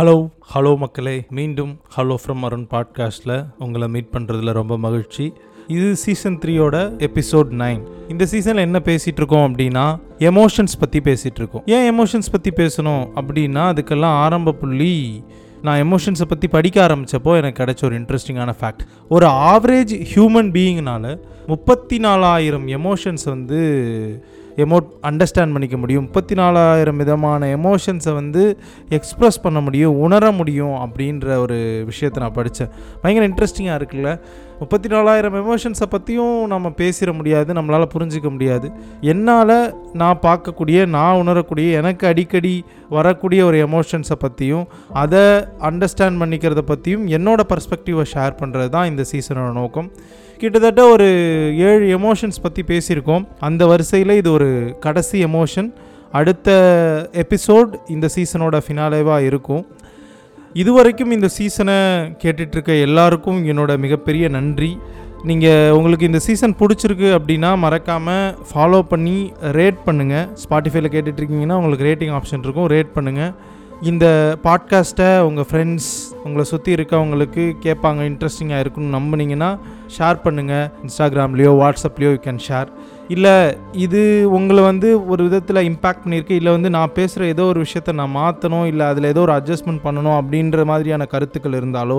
Hello hello மக்களே. மீண்டும் hello from Arun பாட்காஸ்ட்டில் உங்களை மீட் பண்ணுறதுல ரொம்ப மகிழ்ச்சி. இது சீசன் த்ரீயோட எபிசோட் நைன் இந்த சீசனில் என்ன பேசிகிட்டு இருக்கோம் அப்படின்னா எமோஷன்ஸ் பற்றி பேசிகிட்டு இருக்கோம். ஏன் எமோஷன்ஸ் பற்றி பேசணும் அப்படின்னா அதுக்கெல்லாம் ஆரம்ப புள்ளி நான் எமோஷன்ஸை பற்றி படிக்க ஆரம்பித்தப்போ எனக்கு கிடைச்ச ஒரு இன்ட்ரெஸ்டிங்கான ஃபேக்ட் ஒரு ஆவரேஜ் ஹியூமன் பீயிங்னால முப்பத்தி நாலாயிரம் எமோஷன்ஸ் வந்து எமோ அண்டர்ஸ்டாண்ட் பண்ணிக்க முடியும். முப்பத்தி நாலாயிரம் விதமான எமோஷன்ஸை வந்து எக்ஸ்ப்ரெஸ் பண்ண முடியும் உணர முடியும் அப்படின்ற ஒரு விஷயத்தை நான் படித்தேன் பயங்கர இன்ட்ரெஸ்டிங்காக இருக்குல்ல? முப்பத்தி நாலாயிரம் எமோஷன்ஸை பற்றியும் நம்ம பேசிட முடியாது நம்மளால் புரிஞ்சிக்க முடியாது. என்னால் நான் பார்க்கக்கூடிய நான் உணரக்கூடிய எனக்கு அடிக்கடி வரக்கூடிய ஒரு எமோஷன்ஸை பற்றியும் அதை அண்டர்ஸ்டாண்ட் பண்ணிக்கிறத பற்றியும் என்னோட பர்ஸ்பெக்டிவை ஷேர் பண்ணுறது தான் இந்த சீசனோட நோக்கம். கிட்டத்தட்ட ஒரு ஏழு எமோஷன்ஸ் பற்றி பேசியிருக்கோம். அந்த வரிசையில் இது ஒரு கடைசி எமோஷன் அடுத்த எபிசோட் இந்த சீசனோட ஃபினாலேவாக இருக்கும். இதுவரைக்கும் இந்த சீசனை கேட்டுட்ருக்க எல்லாருக்கும் என்னோட மிகப்பெரிய நன்றி. நீங்கள் உங்களுக்கு இந்த சீசன் பிடிச்சிருக்கு அப்படின்னா மறக்காமல் ஃபாலோ பண்ணி ரேட் பண்ணுங்கள் ஸ்பாட்டிஃபைல கேட்டுட்ருக்கீங்கன்னா உங்களுக்கு ரேட்டிங் ஆப்ஷன் இருக்கும் ரேட் பண்ணுங்கள் இந்த பாட்காஸ்ட்டை உங்கள் ஃப்ரெண்ட்ஸ் உங்களை சுற்றி இருக்கவங்களுக்கு கேட்பாங்க இன்ட்ரெஸ்டிங்காக இருக்குன்னு நம்பினீங்கன்னா ஷேர் பண்ணுங்கள் இன்ஸ்டாகிராம்லேயோ வாட்ஸ்அப்லேயோ யூ கேன் ஷேர் இல்லை இது உங்களை வந்து ஒரு விதத்தில் இம்பேக்ட் பண்ணியிருக்கு இல்லை வந்து நான் பேசுகிற ஏதோ ஒரு விஷயத்த நான் மாற்றணும் இல்லை அதில் ஏதோ ஒரு அட்ஜஸ்ட்மெண்ட் பண்ணணும் அப்படின்ற மாதிரியான கருத்துக்கள் இருந்தாலோ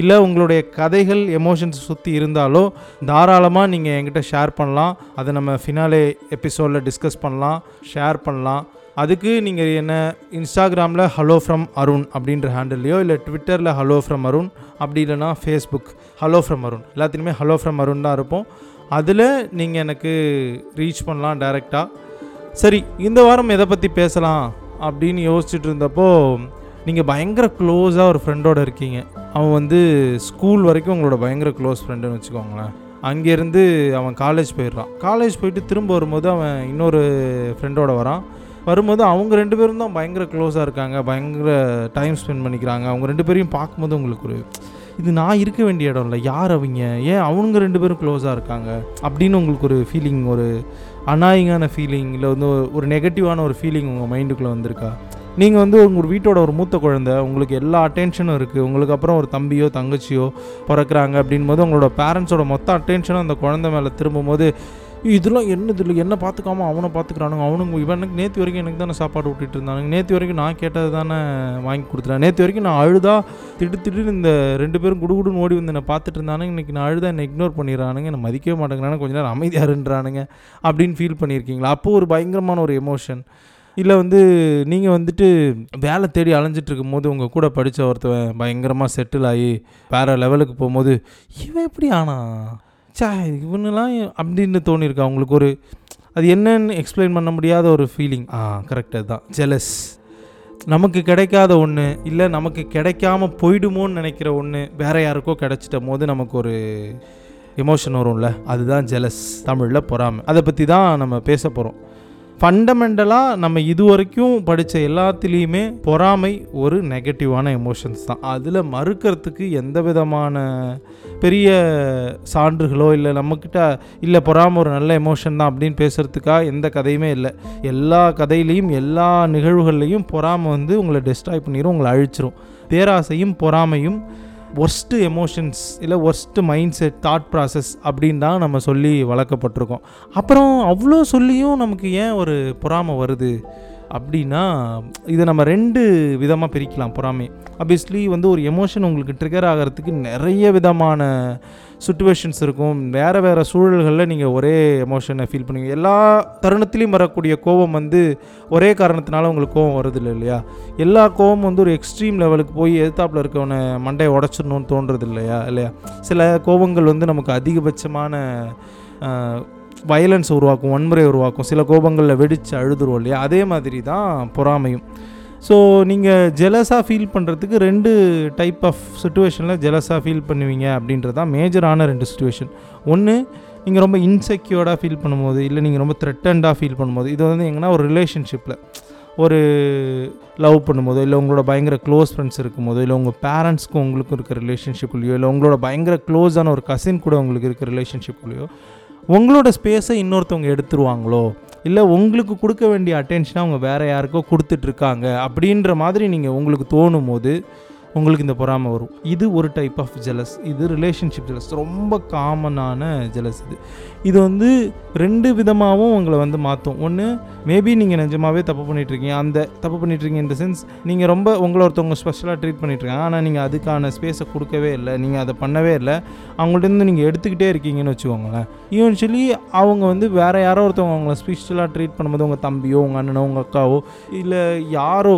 இல்லை உங்களுடைய கதைகள் எமோஷன்ஸ் சுற்றி இருந்தாலோ தாராளமாக நீங்கள் என்கிட்ட ஷேர் பண்ணலாம். அதை நம்ம ஃபினாலே எபிசோடில் டிஸ்கஸ் பண்ணலாம் ஷேர் பண்ணலாம். அதுக்கு நீங்கள் என்ன இன்ஸ்டாகிராமில் ஹலோ ஃப்ரம் அருண் அப்படின்ற ஹேண்டில்லையோ இல்லை ட்விட்டரில் ஹலோ ஃப்ரம் அருண் அப்படி இல்லைனா ஃபேஸ்புக் ஹலோ ஃப்ரம் அருண் எல்லாத்துலேயுமே ஹலோ ஃப்ரம் அருண் தான் இருப்போம். அதில் நீங்கள் எனக்கு ரீச் பண்ணலாம் டைரெக்டாக சரி இந்த வாரம் எதை பற்றி பேசலாம் அப்படின்னு யோசிச்சுட்டு இருந்தப்போ நீங்கள் பயங்கர க்ளோஸாக ஒரு ஃப்ரெண்டோட இருக்கீங்க. அவன் வந்து ஸ்கூல் வரைக்கும் உங்களோட பயங்கர க்ளோஸ் ஃப்ரெண்டுன்னு வச்சுக்கோங்களேன். அங்கேருந்து அவன் காலேஜ் போயிடுறான். காலேஜ் போயிட்டு திரும்ப வரும்போது அவன் இன்னொரு ஃப்ரெண்டோட வரான். வரும்போது அவங்க ரெண்டு பேரும் தான் பயங்கர க்ளோஸாக இருக்காங்க பயங்கர டைம் ஸ்பெண்ட் பண்ணிக்கிறாங்க. அவங்க ரெண்டு பேரையும் பார்க்கும்போது உங்களுக்கு ஒரு இது நான் இருக்க வேண்டிய இடம் இல்லை. யார் அவங்க? ஏன் அவனுங்க ரெண்டு பேரும் க்ளோஸாக இருக்காங்க? அப்படின்னு உங்களுக்கு ஒரு ஃபீலிங் ஒரு அநாயிங்கான ஃபீலிங் இல்லை வந்து ஒரு நெகட்டிவான ஒரு ஃபீலிங் உங்கள் மைண்டுக்குள்ளே வந்திருக்கா? நீங்கள் வந்து உங்கள் வீட்டோட ஒரு மூத்த குழந்தை உங்களுக்கு எல்லா அட்டென்ஷனும் இருக்குது உங்களுக்கு அப்புறம் ஒரு தம்பியோ தங்கச்சியோ பிறக்கிறாங்க அப்படின் போது உங்களோட பேரண்ட்ஸோட மொத்த அட்டென்ஷனும் அந்த குழந்தை மேலே திரும்பும்போது இதெல்லாம் என்னது இல்லை? என்ன பார்த்துக்காம அவனை பார்த்துக்கிறானுங்க. அவனுங்க இவனுக்கு நேற்று வரைக்கும் எனக்கு தானே சாப்பாடு விட்டுட்டு இருந்தானுங்க. நேற்று வரைக்கும் நான் கேட்டது தானே வாங்கி கொடுத்துறேன் நேற்று வரைக்கும் நான் அழுதா திட்டு திடீர்னு இந்த ரெண்டு பேரும் குடுகுடுன்னு ஓடி வந்து என்னை பார்த்துட்டு இருந்தானுங்க. இன்றைக்கி நான் அழுதா என்னை இக்னோர் பண்ணிடுறானுங்க. என்னை மதிக்கவே மாட்டேங்கிறானு கொஞ்ச நேரம் அமைதியாருன்றானுங்க அப்படின்னு ஃபீல் பண்ணியிருக்கீங்களா? அப்போது ஒரு பயங்கரமான ஒரு எமோஷன் இல்லை வந்து நீங்கள் வந்துட்டு வேலை தேடி அலைஞ்சிட்ருக்கும் போது உங்கள் கூட படித்த ஒருத்தவன் பயங்கரமாக செட்டில் ஆகி வேறு லெவலுக்கு போகும்போது இவன் எப்படி ஆனா? சா இவனுலாம் அப்படின்னு தோணியிருக்கா அவங்களுக்கு ஒரு அது என்னன்னு எக்ஸ்பிளைன் பண்ண முடியாத ஒரு ஃபீலிங் ஆ கரெக்ட் அதுதான். ஜெலஸ் நமக்கு கிடைக்காத ஒன்று இல்லை நமக்கு கிடைக்காம போயிடுமோன்னு நினைக்கிற ஒன்று வேற யாருக்கோ கிடைச்சிட்ட போது நமக்கு ஒரு எமோஷன் வரும்ல. அதுதான் ஜெலஸ் தமிழில் பொறாமை. அதை பற்றி தான் நம்ம பேச போகிறோம் ஃபண்டமெண்டலாக நம்ம இது வரைக்கும் படித்த எல்லாத்துலேயுமே பொறாமை ஒரு நெகட்டிவான எமோஷன்ஸ் தான். அதில் மறுக்கிறதுக்கு எந்த விதமான பெரிய சான்றுகளோ இல்லை நம்மக்கிட்ட இல்லை பொறாமை ஒரு நல்ல எமோஷன் தான் அப்படின்னு பேசுகிறதுக்காக எந்த கதையுமே இல்லை. எல்லா கதையிலையும் எல்லா நிகழ்வுகள்லையும் பொறாமை வந்து உங்களை டெஸ்ட்ராய் பண்ணிடும் உங்களை அழிச்சிரும். பேராசையும் பொறாமையும் ஒர்ஸ்ட்டு எமோஷன்ஸ் இல்லை worst mind set thought process அப்படின்னு தான் நம்ம சொல்லி வளர்க்கப்பட்டிருக்கோம். அப்புறம் அவ்வளோ சொல்லியும் நமக்கு ஏன் ஒரு பொறாமை வருது? அப்படின்னா இதை நம்ம ரெண்டு விதமாக பிரிக்கலாம் பொறாமை. ஆப்வியஸ்லி வந்து ஒரு எமோஷன் உங்களுக்கு ட்ரிகர் ஆகிறதுக்கு நிறைய விதமான சுச்சுவேஷன்ஸ் இருக்கும். வேறு வேறு சூழல்களில் நீங்கள் ஒரே எமோஷனை ஃபீல் பண்ணுவீங்க. எல்லா தருணத்துலேயும் வரக்கூடிய கோபம் வந்து ஒரே காரணத்தினால உங்களுக்கு கோபம் வருது இல்லை இல்லையா? எல்லா கோபம் வந்து ஒரு எக்ஸ்ட்ரீம் லெவலுக்கு போய் எதிர்த்தாப்பில் இருக்கவனை மண்டையை உடச்சிடணும்னு தோன்றது இல்லையா? இல்லையா சில கோபங்கள் வந்து நமக்கு அதிகபட்சமான வயலன்ஸ் உருவாக்கும் வன்முறை உருவாக்கும் சில கோபங்களில் வெடித்து அழுதுருவோம் இல்லையா? அதே மாதிரி தான் பொறாமையும். ஸோ நீங்கள் ஜெலஸாக ஃபீல் பண்ணுறதுக்கு ரெண்டு டைப் ஆஃப் சுச்சுவேஷனில் ஜெலஸாக ஃபீல் பண்ணுவீங்க அப்படின்றது தான் மேஜரான ரெண்டு சுச்சுவேஷன் ஒன்று நீங்கள் ரொம்ப இன்செக்யூர்டாக ஃபீல் பண்ணும்போது இல்லை நீங்கள் ரொம்ப த்ரெட்டண்டாக ஃபீல் பண்ணும்போது இது வந்து எங்கன்னா ஒரு ரிலேஷன்ஷிப்பில் ஒரு லவ் பண்ணும்போதோ இல்லை உங்களோட பயங்கர க்ளோஸ் ஃப்ரெண்ட்ஸ் இருக்கும்போதோ இல்லை உங்கள் பேரண்ட்ஸ்க்கும் உங்களுக்கும் இருக்க ரிலேஷன்ஷிப்லையோ இல்லை உங்களோட பயங்கர க்ளோஸான ஒரு கசின் கூட உங்களுக்கு இருக்க ரிலேஷன்ஷிப்லையோ உங்களோட ஸ்பேஸை இன்னொருத்தவங்க எடுத்துருவாங்களோ? இல்லை உங்களுக்கு கொடுக்க வேண்டிய அட்டென்ஷனை அவங்க வேறு யாருக்கோ கொடுத்துட்ருக்காங்க அப்படின்ற மாதிரி நீங்கள் உங்களுக்கு தோணும் போது உங்களுக்கு இந்த பொறாமை வரும். இது ஒரு டைப் ஆஃப் ஜெலஸ் இது ரிலேஷன்ஷிப் ஜெலஸ் ரொம்ப காமனான ஜெலஸ் இது. இது வந்து ரெண்டு விதமாகவும் உங்களை வந்து மாற்றும் ஒன்று மேபி நீங்கள் நிஜமாகவே தப்பு பண்ணிகிட்ருக்கீங்க அந்த தப்பு பண்ணிகிட்ருக்கீங்க இந்த சென்ஸ் நீங்கள் ரொம்ப உங்களை ஒருத்தவங்க ஸ்பெஷலாக ட்ரீட் பண்ணிகிட்ருக்காங்க ஆனால் நீங்கள் அதுக்கான ஸ்பேஸை கொடுக்கவே இல்லை. நீங்கள் அதை பண்ணவே இல்லை. அவங்கள்ட்ட நீங்கள் எடுத்துக்கிட்டே இருக்கீங்கன்னு வச்சுக்கோங்களேன். ஈவென்ச்சுவலி அவங்க வந்து வேறு யாரோ ஒருத்தவங்க அவங்கள ஸ்பெஷலாக ட்ரீட் பண்ணும்போது உங்கள் தம்பியோ உங்கள் அண்ணனோ உங்கள் அக்காவோ இல்லை யாரோ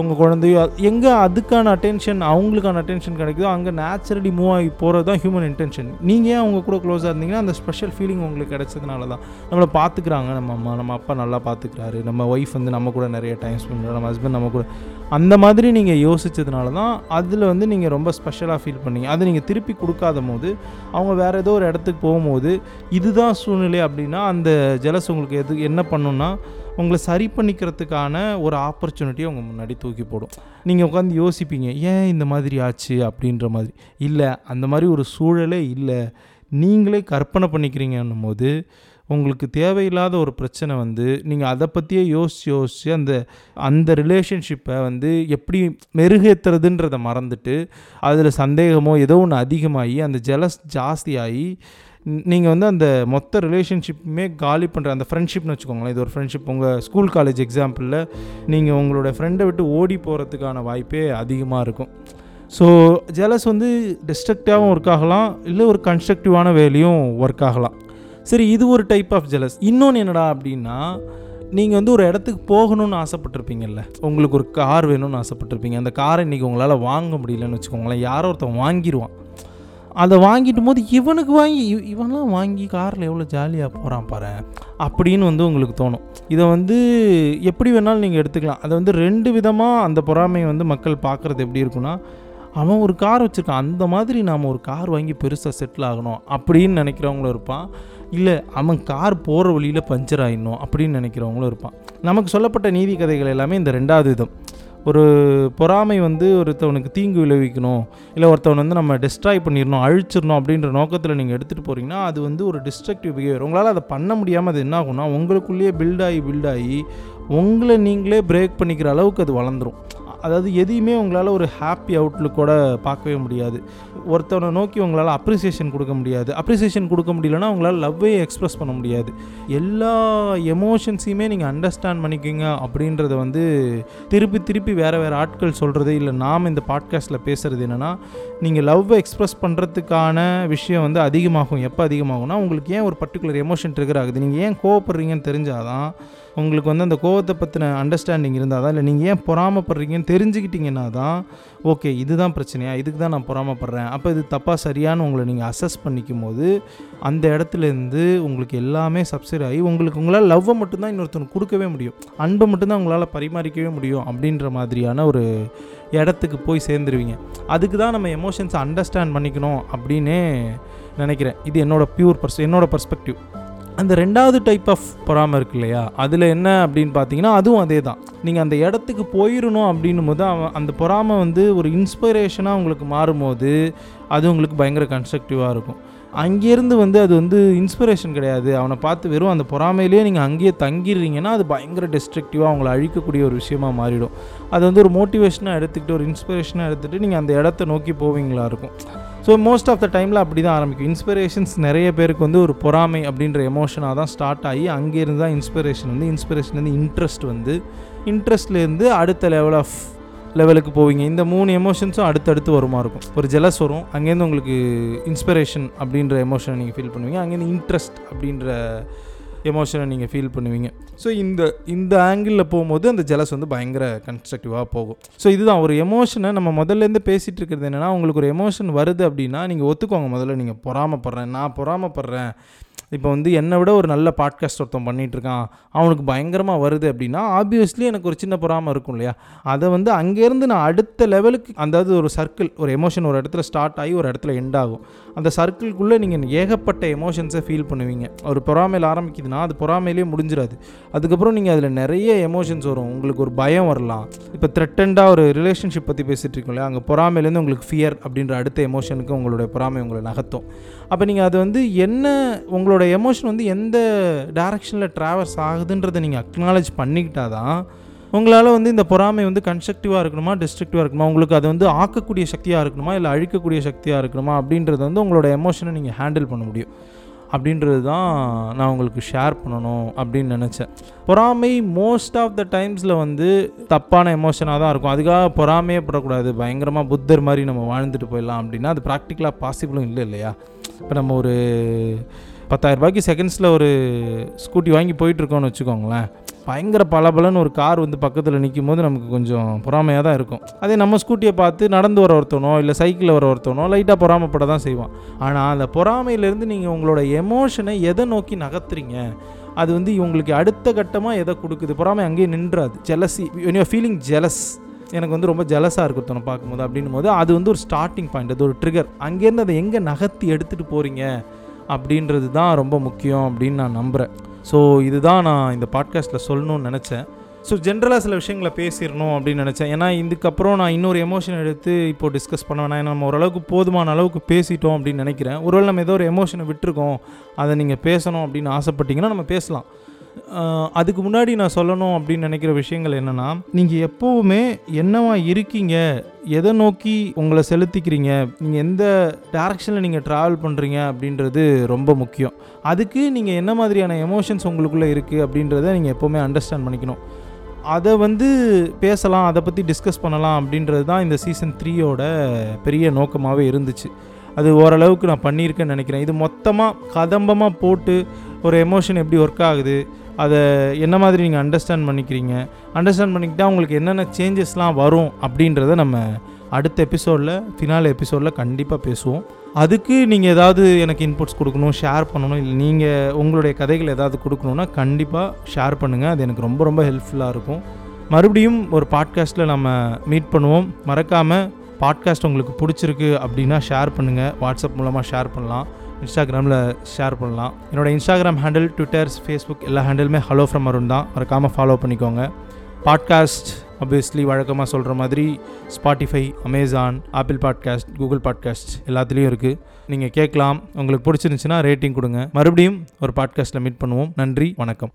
உங்கள் குழந்தையோ எங்கே அதுக்கான அட்டென்ஷன் அவங்களுக்கான அட்டென்ஷன் கிடைக்குதோ அங்கே நேச்சுரலி மூவ் ஆகி போகிறது தான் ஹியூமன் இன்டென்ஷன் நீங்கள் ஏன் அவங்க கூட க்ளோஸாக இருந்தீங்கன்னா அந்த ஸ்பெஷல் ஃபீலிங் உங்களுக்கு கிடைச்சதுனால தான் நம்மளை பார்த்துக்குறாங்க நம்ம அம்மா நம்ம அப்பா நல்லா பார்த்துக்கிறாரு. நம்ம ஒய்ஃப் வந்து நம்ம கூட நிறைய டைம் ஸ்பெண்ட் பண்ணுறோம் நம்ம ஹஸ்பண்ட் நம்ம கூட அந்த மாதிரி நீங்கள் யோசித்ததுனால தான் அதில் வந்து நீங்கள் ரொம்ப ஸ்பெஷலாக ஃபீல் பண்ணீங்க. அதை நீங்கள் திருப்பி கொடுக்காத போது அவங்க வேறு ஏதோ ஒரு இடத்துக்கு போகும்போது இதுதான் சூழ்நிலை அப்படின்னா அந்த ஜெலஸ் உங்களுக்கு எது என்ன பண்ணுன்னா உங்களை சரி பண்ணிக்கிறதுக்கான ஒரு ஆப்பர்ச்சுனிட்டியை உங்கள் முன்னாடி தூக்கி போடும். நீங்கள் உட்காந்து யோசிப்பீங்க ஏன் இந்த மாதிரி ஆச்சு? அப்படின்ற மாதிரி. இல்லை அந்த மாதிரி ஒரு சூழலே இல்லை. நீங்களே கற்பனை பண்ணிக்கிறீங்கன்னும் போது உங்களுக்கு தேவையில்லாத ஒரு பிரச்சனை வந்து நீங்கள் அதை பற்றியே யோசித்து யோசித்து அந்த அந்த ரிலேஷன்ஷிப்பை வந்து எப்படி மெருகேற்றுறதுன்றதை மறந்துட்டு அதில் சந்தேகமோ ஏதோ ஒன்று அதிகமாகி அந்த ஜெலஸ் ஜாஸ்தியாகி நீங்கள் வந்து அந்த மொத்த ரிலேஷன்ஷிப்புமே காலி பண்ணுற அந்த ஃப்ரெண்ட்ஷிப்னு வச்சுக்கோங்களேன் இது ஒரு ஃப்ரெண்ட்ஷிப் உங்கள் ஸ்கூல் காலேஜ் எக்ஸாம்பிளில் நீங்கள் உங்களோட ஃப்ரெண்டை விட்டு ஓடி போகிறதுக்கான வாய்ப்பே அதிகமாக இருக்கும். ஸோ ஜெலஸ் வந்து டிஸ்ட்ரக்டிவாகவும் ஒர்க் ஆகலாம் இல்லை ஒரு கன்ஸ்ட்ரக்டிவான வேலையும் ஒர்க் ஆகலாம். சரி இது ஒரு டைப் ஆஃப் ஜெலஸ் இன்னொன்று என்னடா அப்படின்னா நீங்கள் வந்து ஒரு இடத்துக்கு போகணும்னு ஆசைப்பட்டிருப்பீங்கல்ல. உங்களுக்கு ஒரு கார் வேணும்னு ஆசைப்பட்டிருப்பீங்க. அந்த காரை இன்றைக்கி உங்களால் வாங்க முடியலன்னு வச்சுக்கோங்களேன். யாரோ ஒருத்தன் வாங்கிடுவான் அதை வாங்கிட்டும் போது இவனுக்கு வாங்கி இவன்லாம் வாங்கி காரில் எவ்வளோ ஜாலியாக போகிறான் பாரு அப்படின்னு வந்து உங்களுக்கு தோணும். இதை வந்து எப்படி வேணாலும் நீங்கள் எடுத்துக்கலாம். அதை வந்து ரெண்டு விதமாக அந்த பொறாமையை வந்து மக்கள் பார்க்குறது எப்படி இருக்குன்னா அவன் ஒரு கார் வச்சுருக்கான். அந்த மாதிரி நாம் ஒரு கார் வாங்கி பெருசாக செட்டில் ஆகணும் அப்படின்னு நினைக்கிறவங்களும் இருப்பான். இல்லை அவன் கார் போகிற வழியில் பஞ்சர் ஆயிடணும் அப்படின்னு நினைக்கிறவங்களும் இருப்பான். நமக்கு சொல்லப்பட்ட நீதி கதைகள் எல்லாமே இந்த ரெண்டாவது விதம் ஒரு பொறாமை வந்து ஒருத்தவனுக்கு தீங்கு விளைவிக்கணும் இல்லை ஒருத்தவன் வந்து நம்ம டிஸ்ட்ராய் பண்ணிடணும் அழிச்சிடணும் அப்படின்ற நோக்கத்தில் நீங்கள் எடுத்துகிட்டு போகிறீங்கன்னா அது வந்து ஒரு டிஸ்ட்ரக்டிவ் பிஹேவியர் உங்களால் அதை பண்ண முடியாமல் அது என்ன ஆகும்னா உங்களுக்குள்ளேயே பில்டாகி பில்டாகி உங்களை நீங்களே பிரேக் பண்ணிக்கிற அளவுக்கு அது வளர்ந்துடும் அதாவது எதையுமே உங்களால் ஒரு ஹாப்பி அவுட்லுக்கோட பார்க்கவே முடியாது. ஒருத்தவனை நோக்கி உங்களால் அப்ரிசியேஷன் கொடுக்க முடியாது. அப்ரிசியேஷன் கொடுக்க முடியலன்னா உங்களால் லவ்வே எக்ஸ்ப்ரெஸ் பண்ண முடியாது. எல்லா எமோஷன்ஸையுமே நீங்கள் அண்டர்ஸ்டாண்ட் பண்ணிக்கிங்க அப்படின்றத வந்து திருப்பி திருப்பி வேறு வேறு ஆட்கள் சொல்கிறது இல்லை. நாம் இந்த பாட்காஸ்ட்டில் பேசுகிறது என்னென்னா நீங்கள் லவ்வை எக்ஸ்ப்ரெஸ் பண்ணுறதுக்கான விஷயம் வந்து அதிகமாகும். எப்போ அதிகமாகும்னா உங்களுக்கு ஏன் ஒரு பர்டிகுலர் எமோஷன் ட்ரிகர் ஆகுது? நீங்கள் ஏன் கோவப்படுறீங்கன்னு தெரிஞ்சாதான் உங்களுக்கு வந்து அந்த கோவத்தை பற்றின அண்டர்ஸ்டாண்டிங் இருந்தால் தான் இல்லை நீங்கள் ஏன் பொறாமப்படுறீங்கன்னு தெரிஞ்சுக்கிட்டீங்கன்னா தான் ஓகே இதுதான் பிரச்சனையா? இதுக்கு தான் நான் பொறாமப்படுறேன். அப்போ இது தப்பாக சரியானு உங்களை நீங்கள் அசஸ் பண்ணிக்கும் போது அந்த இடத்துலேருந்து உங்களுக்கு எல்லாமே சப்சைட் ஆகி உங்களுக்கு உங்களால் லவ்வை மட்டும்தான் இன்னொருத்தனுக்கு கொடுக்கவே முடியும். அன்பை மட்டும்தான் உங்களால் பரிமாறிக்கவே முடியும் அப்படின்ற மாதிரியான ஒரு இடத்துக்கு போய் சேர்ந்துருவீங்க. அதுக்கு தான் நம்ம எமோஷன்ஸை அண்டர்ஸ்டாண்ட் பண்ணிக்கணும் அப்படின்னே நினைக்கிறேன். இது என்னோடய ப்யூர் பர்ஸ் என்னோடய பர்ஸ்பெக்டிவ் அந்த ரெண்டாவது டைப் ஆஃப் பொறாமை இருக்கு இல்லையா? அதில் என்ன அப்படின்னு பார்த்தீங்கன்னா அதுவும் அதே தான் நீங்கள் அந்த இடத்துக்கு போயிடணும் அப்படின்னும் போது அவன் அந்த பொறாமை வந்து ஒரு இன்ஸ்பிரேஷனாக உங்களுக்கு மாறும்போது அது உங்களுக்கு பயங்கர கன்ஸ்ட்ரக்டிவாக இருக்கும். அங்கேருந்து வந்து அது வந்து இன்ஸ்பிரேஷன் கிடையாது. அவனை பார்த்து வெறும் அந்த பொறாமையிலேயே நீங்கள் அங்கேயே தங்கிடுறீங்கன்னா அது பயங்கர டிஸ்ட்ரக்டிவாக அவங்கள அழிக்கக்கூடிய ஒரு விஷயமாக மாறிடும். அது வந்து ஒரு மோட்டிவேஷனாக எடுத்துக்கிட்டு ஒரு இன்ஸ்பிரேஷனாக எடுத்துகிட்டு நீங்கள் அந்த இடத்த நோக்கி போவீங்களா இருக்கும். ஸோ மோஸ்ட் ஆஃப் த டைமில் அப்படி தான் ஆரம்பிக்கும். இன்ஸ்பிரேஷன்ஸ் நிறைய பேருக்கு வந்து ஒரு பொறாமை அப்படின்ற எமோஷனாக தான் ஸ்டார்ட் ஆகி அங்கேருந்து தான் இன்ஸ்பிரேஷன் வந்து இன்ஸ்பிரேஷன் வந்து இன்ட்ரெஸ்ட் வந்து இன்ட்ரெஸ்ட்லேருந்து அடுத்த லெவல் ஆஃப் லெவலுக்கு போவீங்க. இந்த மூணு எமோஷன்ஸும் அடுத்தடுத்து வருமா இருக்கும். ஒரு ஜெலஸ் வரும் அங்கேருந்து உங்களுக்கு இன்ஸ்பிரேஷன் அப்படின்ற எமோஷனை நீங்கள் ஃபீல் பண்ணுவீங்க அங்கேருந்து இன்ட்ரெஸ்ட் அப்படின்ற எமோஷனை நீங்கள் ஃபீல் பண்ணுவீங்க. ஸோ இந்த இந்த ஆங்கிளில் போகும்போது அந்த ஜெலஸ் வந்து பயங்கர கன்ஸ்ட்ரக்டிவாக போகும். ஸோ இதுதான் ஒரு எமோஷனை நம்ம முதல்லேருந்து பேசிகிட்டு இருக்கிறது என்னென்னா உங்களுக்கு ஒரு எமோஷன் வருது அப்படின்னா நீங்கள் ஒத்துக்கோங்க. முதல்ல நீங்கள் பொறாமப்படுறேன் நான் பொறாமப்படுறேன் இப்போ வந்து என்னை விட ஒரு நல்ல பாட்காஸ்ட் ஒருத்தன் பண்ணிகிட்ருக்கான் இருக்கான் அவனுக்கு பயங்கரமாக வருது அப்படின்னா ஆப்வியஸ்லி எனக்கு ஒரு சின்ன பொறாமல் இருக்கும் இல்லையா? அதை வந்து அங்கேருந்து நான் அடுத்த லெவலுக்கு அதாவது ஒரு சர்க்கிள் ஒரு எமோஷன் ஒரு இடத்துல ஸ்டார்ட் ஆகி ஒரு இடத்துல எண்ட் ஆகும். அந்த சர்க்கிள்குள்ளே நீங்கள் ஏகப்பட்ட எமோஷன்ஸை ஃபீல் பண்ணுவீங்க. ஒரு பொறாமையில் ஆரம்பிக்குதுன்னா அது பொறாமையிலே முடிஞ்சிடாது. அதுக்கப்புறம் நீங்கள் அதில் நிறைய எமோஷன்ஸ் வரும். உங்களுக்கு ஒரு பயம் வரலாம். இப்போ த்ரெட்டண்டாக ஒரு ரிலேஷன்ஷிப் பற்றி பேசிகிட்டு இருக்கோம் இல்லையா? அங்கே பொறாமையிலேருந்து உங்களுக்கு ஃபியர் அப்படின்ற அடுத்த எமோஷனுக்கு உங்களுடைய பொறாமை உங்களை நகர்த்தும். அப்போ நீங்கள் அது வந்து என்ன உங்களோட எமோஷன் வந்து எந்த டைரக்ஷனில் ட்ராவல்ஸ் ஆகுதுன்றதை நீங்கள் அக்னாலேஜ் பண்ணிக்கிட்டால் தான் உங்களால் வந்து இந்த பொறாமை வந்து கன்ஸ்ட்ரக்டிவாக இருக்கணுமா டிஸ்ட்ரக்டிவாக இருக்கணுமா? உங்களுக்கு அது வந்து ஆக்கக்கூடிய சக்தியாக இருக்கணுமா? இல்லை அழிக்கக்கூடிய சக்தியாக இருக்கணுமா? அப்படின்றத வந்து உங்களோட எமோஷனை நீங்கள் ஹேண்டில் பண்ண முடியும். அப்படின்றது தான் நான் உங்களுக்கு ஷேர் பண்ணணும் அப்படின்னு நினச்சேன். பொறாமை மோஸ்ட் ஆஃப் த டைம்ஸில் வந்து தப்பான எமோஷனாக தான் இருக்கும். அதுக்காக பொறாமையே படக்கூடாது. பயங்கரமாக புத்தர் மாதிரி நம்ம வாழ்ந்துட்டு போயிடலாம் அப்படின்னா அது ப்ராக்டிக்கலாக பாசிபிளும் இல்லை இல்லையா? இப்போ நம்ம ஒரு பத்தாயிரம் ரூபாய்க்கு செகண்ட்ஸில் ஒரு ஸ்கூட்டி வாங்கி போயிட்டுருக்கோம்னு வச்சுக்கோங்களேன். பயங்கர பளபளன்னு ஒரு கார் வந்து பக்கத்தில் நிற்கும் போது நமக்கு கொஞ்சம் பொறாமையாக தான் இருக்கும். அதே நம்ம ஸ்கூட்டியை பார்த்து நடந்து வர ஒருத்தனோ இல்லை சைக்கிளில் வர ஒருத்தனோ லைட்டாக பொறாமைப்பட தான் செய்வான். ஆனால் அந்த பொறாமையிலேருந்து நீங்கள் உங்களோட எமோஷனை எதை நோக்கி நகர்த்துறீங்க? அது வந்து இவங்களுக்கு அடுத்த கட்டமாக எதை கொடுக்குது? பொறாமை அங்கேயே நின்றாது. ஜெலசி யூ ஃபீலிங் ஜெலஸ் எனக்கு வந்து ரொம்ப ஜெலஸாக இருக்கிறத்தனை ஒருத்தனை பார்க்கும்போது அப்படின்னும் போது அது வந்து ஒரு ஸ்டார்டிங் பாயிண்ட் அது ஒரு ட்ரிகர் அங்கேருந்து அதை எங்கே நகர்த்தி எடுத்துகிட்டு போகிறீங்க அப்படின்றது தான் ரொம்ப முக்கியம் அப்படின்னு நான் நம்புகிறேன் ஸோ இதுதான் நான் இந்த பாட்காஸ்ட்டில் சொல்லணும்னு நினச்சேன். ஸோ ஜென்ரலாக சில விஷயங்களை பேசிடணும் அப்படின்னு நினச்சேன். ஏன்னா இதுக்கப்புறம் நான் இன்னொரு எமோஷன் எடுத்து இப்போ டிஸ்கஸ் பண்ண வேணாம் ஏன்னா நம்ம ஓரளவுக்கு போதுமான அளவுக்கு பேசிட்டோம் அப்படின்னு நினைக்கிறேன். ஒருவேளை நம்ம ஏதோ ஒரு எமோஷனை விட்டுருக்கோம். அதை நீங்கள் பேசணும் அப்படின்னு ஆசைப்பட்டீங்கன்னா நம்ம பேசலாம். அதுக்கு முன்னாடி நான் சொல்லணும் அப்படின்னு நினைக்கிற விஷயங்கள் என்னென்னா நீங்கள் எப்போவுமே என்னவா இருக்கீங்க எதை நோக்கி உங்களை செலுத்திக்கிறீங்க நீங்கள் எந்த டேரக்ஷனில் நீங்கள் ட்ராவல் பண்ணுறீங்க அப்படின்றது ரொம்ப முக்கியம். அதுக்கு நீங்கள் என்ன மாதிரியான எமோஷன்ஸ் உங்களுக்குள்ளே இருக்குது அப்படின்றத நீங்கள் எப்போவுமே அண்டர்ஸ்டாண்ட் பண்ணிக்கணும். அதை வந்து பேசலாம் அதை பற்றி டிஸ்கஸ் பண்ணலாம் அப்படின்றது தான் இந்த சீசன் த்ரீயோட பெரிய நோக்கமாகவே இருந்துச்சு. அது ஓரளவுக்கு நான் பண்ணியிருக்கேன்னு நினைக்கிறேன். இது மொத்தமாக கதம்பமாக போட்டு ஒரு எமோஷன் எப்படி ஒர்க் ஆகுது அதை என்ன மாதிரி நீங்கள் அண்டர்ஸ்டாண்ட் பண்ணிக்கிறீங்க? அண்டர்ஸ்டாண்ட் பண்ணிக்கிட்டால் உங்களுக்கு என்னென்ன சேஞ்சஸ்லாம் வரும் அப்படின்றத நம்ம அடுத்த எபிசோடில் ஃபினால எபிசோடில் கண்டிப்பாக பேசுவோம். அதுக்கு நீங்கள் ஏதாவது எனக்கு இன்புட்ஸ் கொடுக்கணும் ஷேர் பண்ணணும் இல்லை நீங்கள் உங்களுடைய கதைகள் ஏதாவது கொடுக்கணுன்னா கண்டிப்பாக ஷேர் பண்ணுங்கள் அது எனக்கு ரொம்ப ரொம்ப ஹெல்ப்ஃபுல்லாக இருக்கும். மறுபடியும் ஒரு பாட்காஸ்ட்டில் நம்ம மீட் பண்ணுவோம். மறக்காமல் பாட்காஸ்ட் உங்களுக்கு பிடிச்சிருக்கு அப்படின்னா ஷேர் பண்ணுங்கள் வாட்ஸ்அப் மூலமாக ஷேர் பண்ணலாம். இன்ஸ்டாகிராமில் ஷேர் பண்ணலாம். என்னோடய இன்ஸ்டாகிராம் ஹேண்டில் ட்விட்டர்ஸ் ஃபேஸ்புக் எல்லா ஹேண்டிலுமே ஹலோ ஃப்ரம் அருண் தான். மறக்காமல் ஃபாலோ பண்ணிக்கோங்க. பாட்காஸ்ட் obviously வழக்கமாக சொல்கிற மாதிரி Spotify Amazon Apple podcast Google podcast எல்லாத்துலேயும் இருக்குது நீங்கள் கேட்கலாம். உங்களுக்கு பிடிச்சிருந்துச்சுன்னா ரேட்டிங் கொடுங்க. மறுபடியும் ஒரு பாட்காஸ்ட்டில் மீட் பண்ணுவோம். நன்றி வணக்கம்.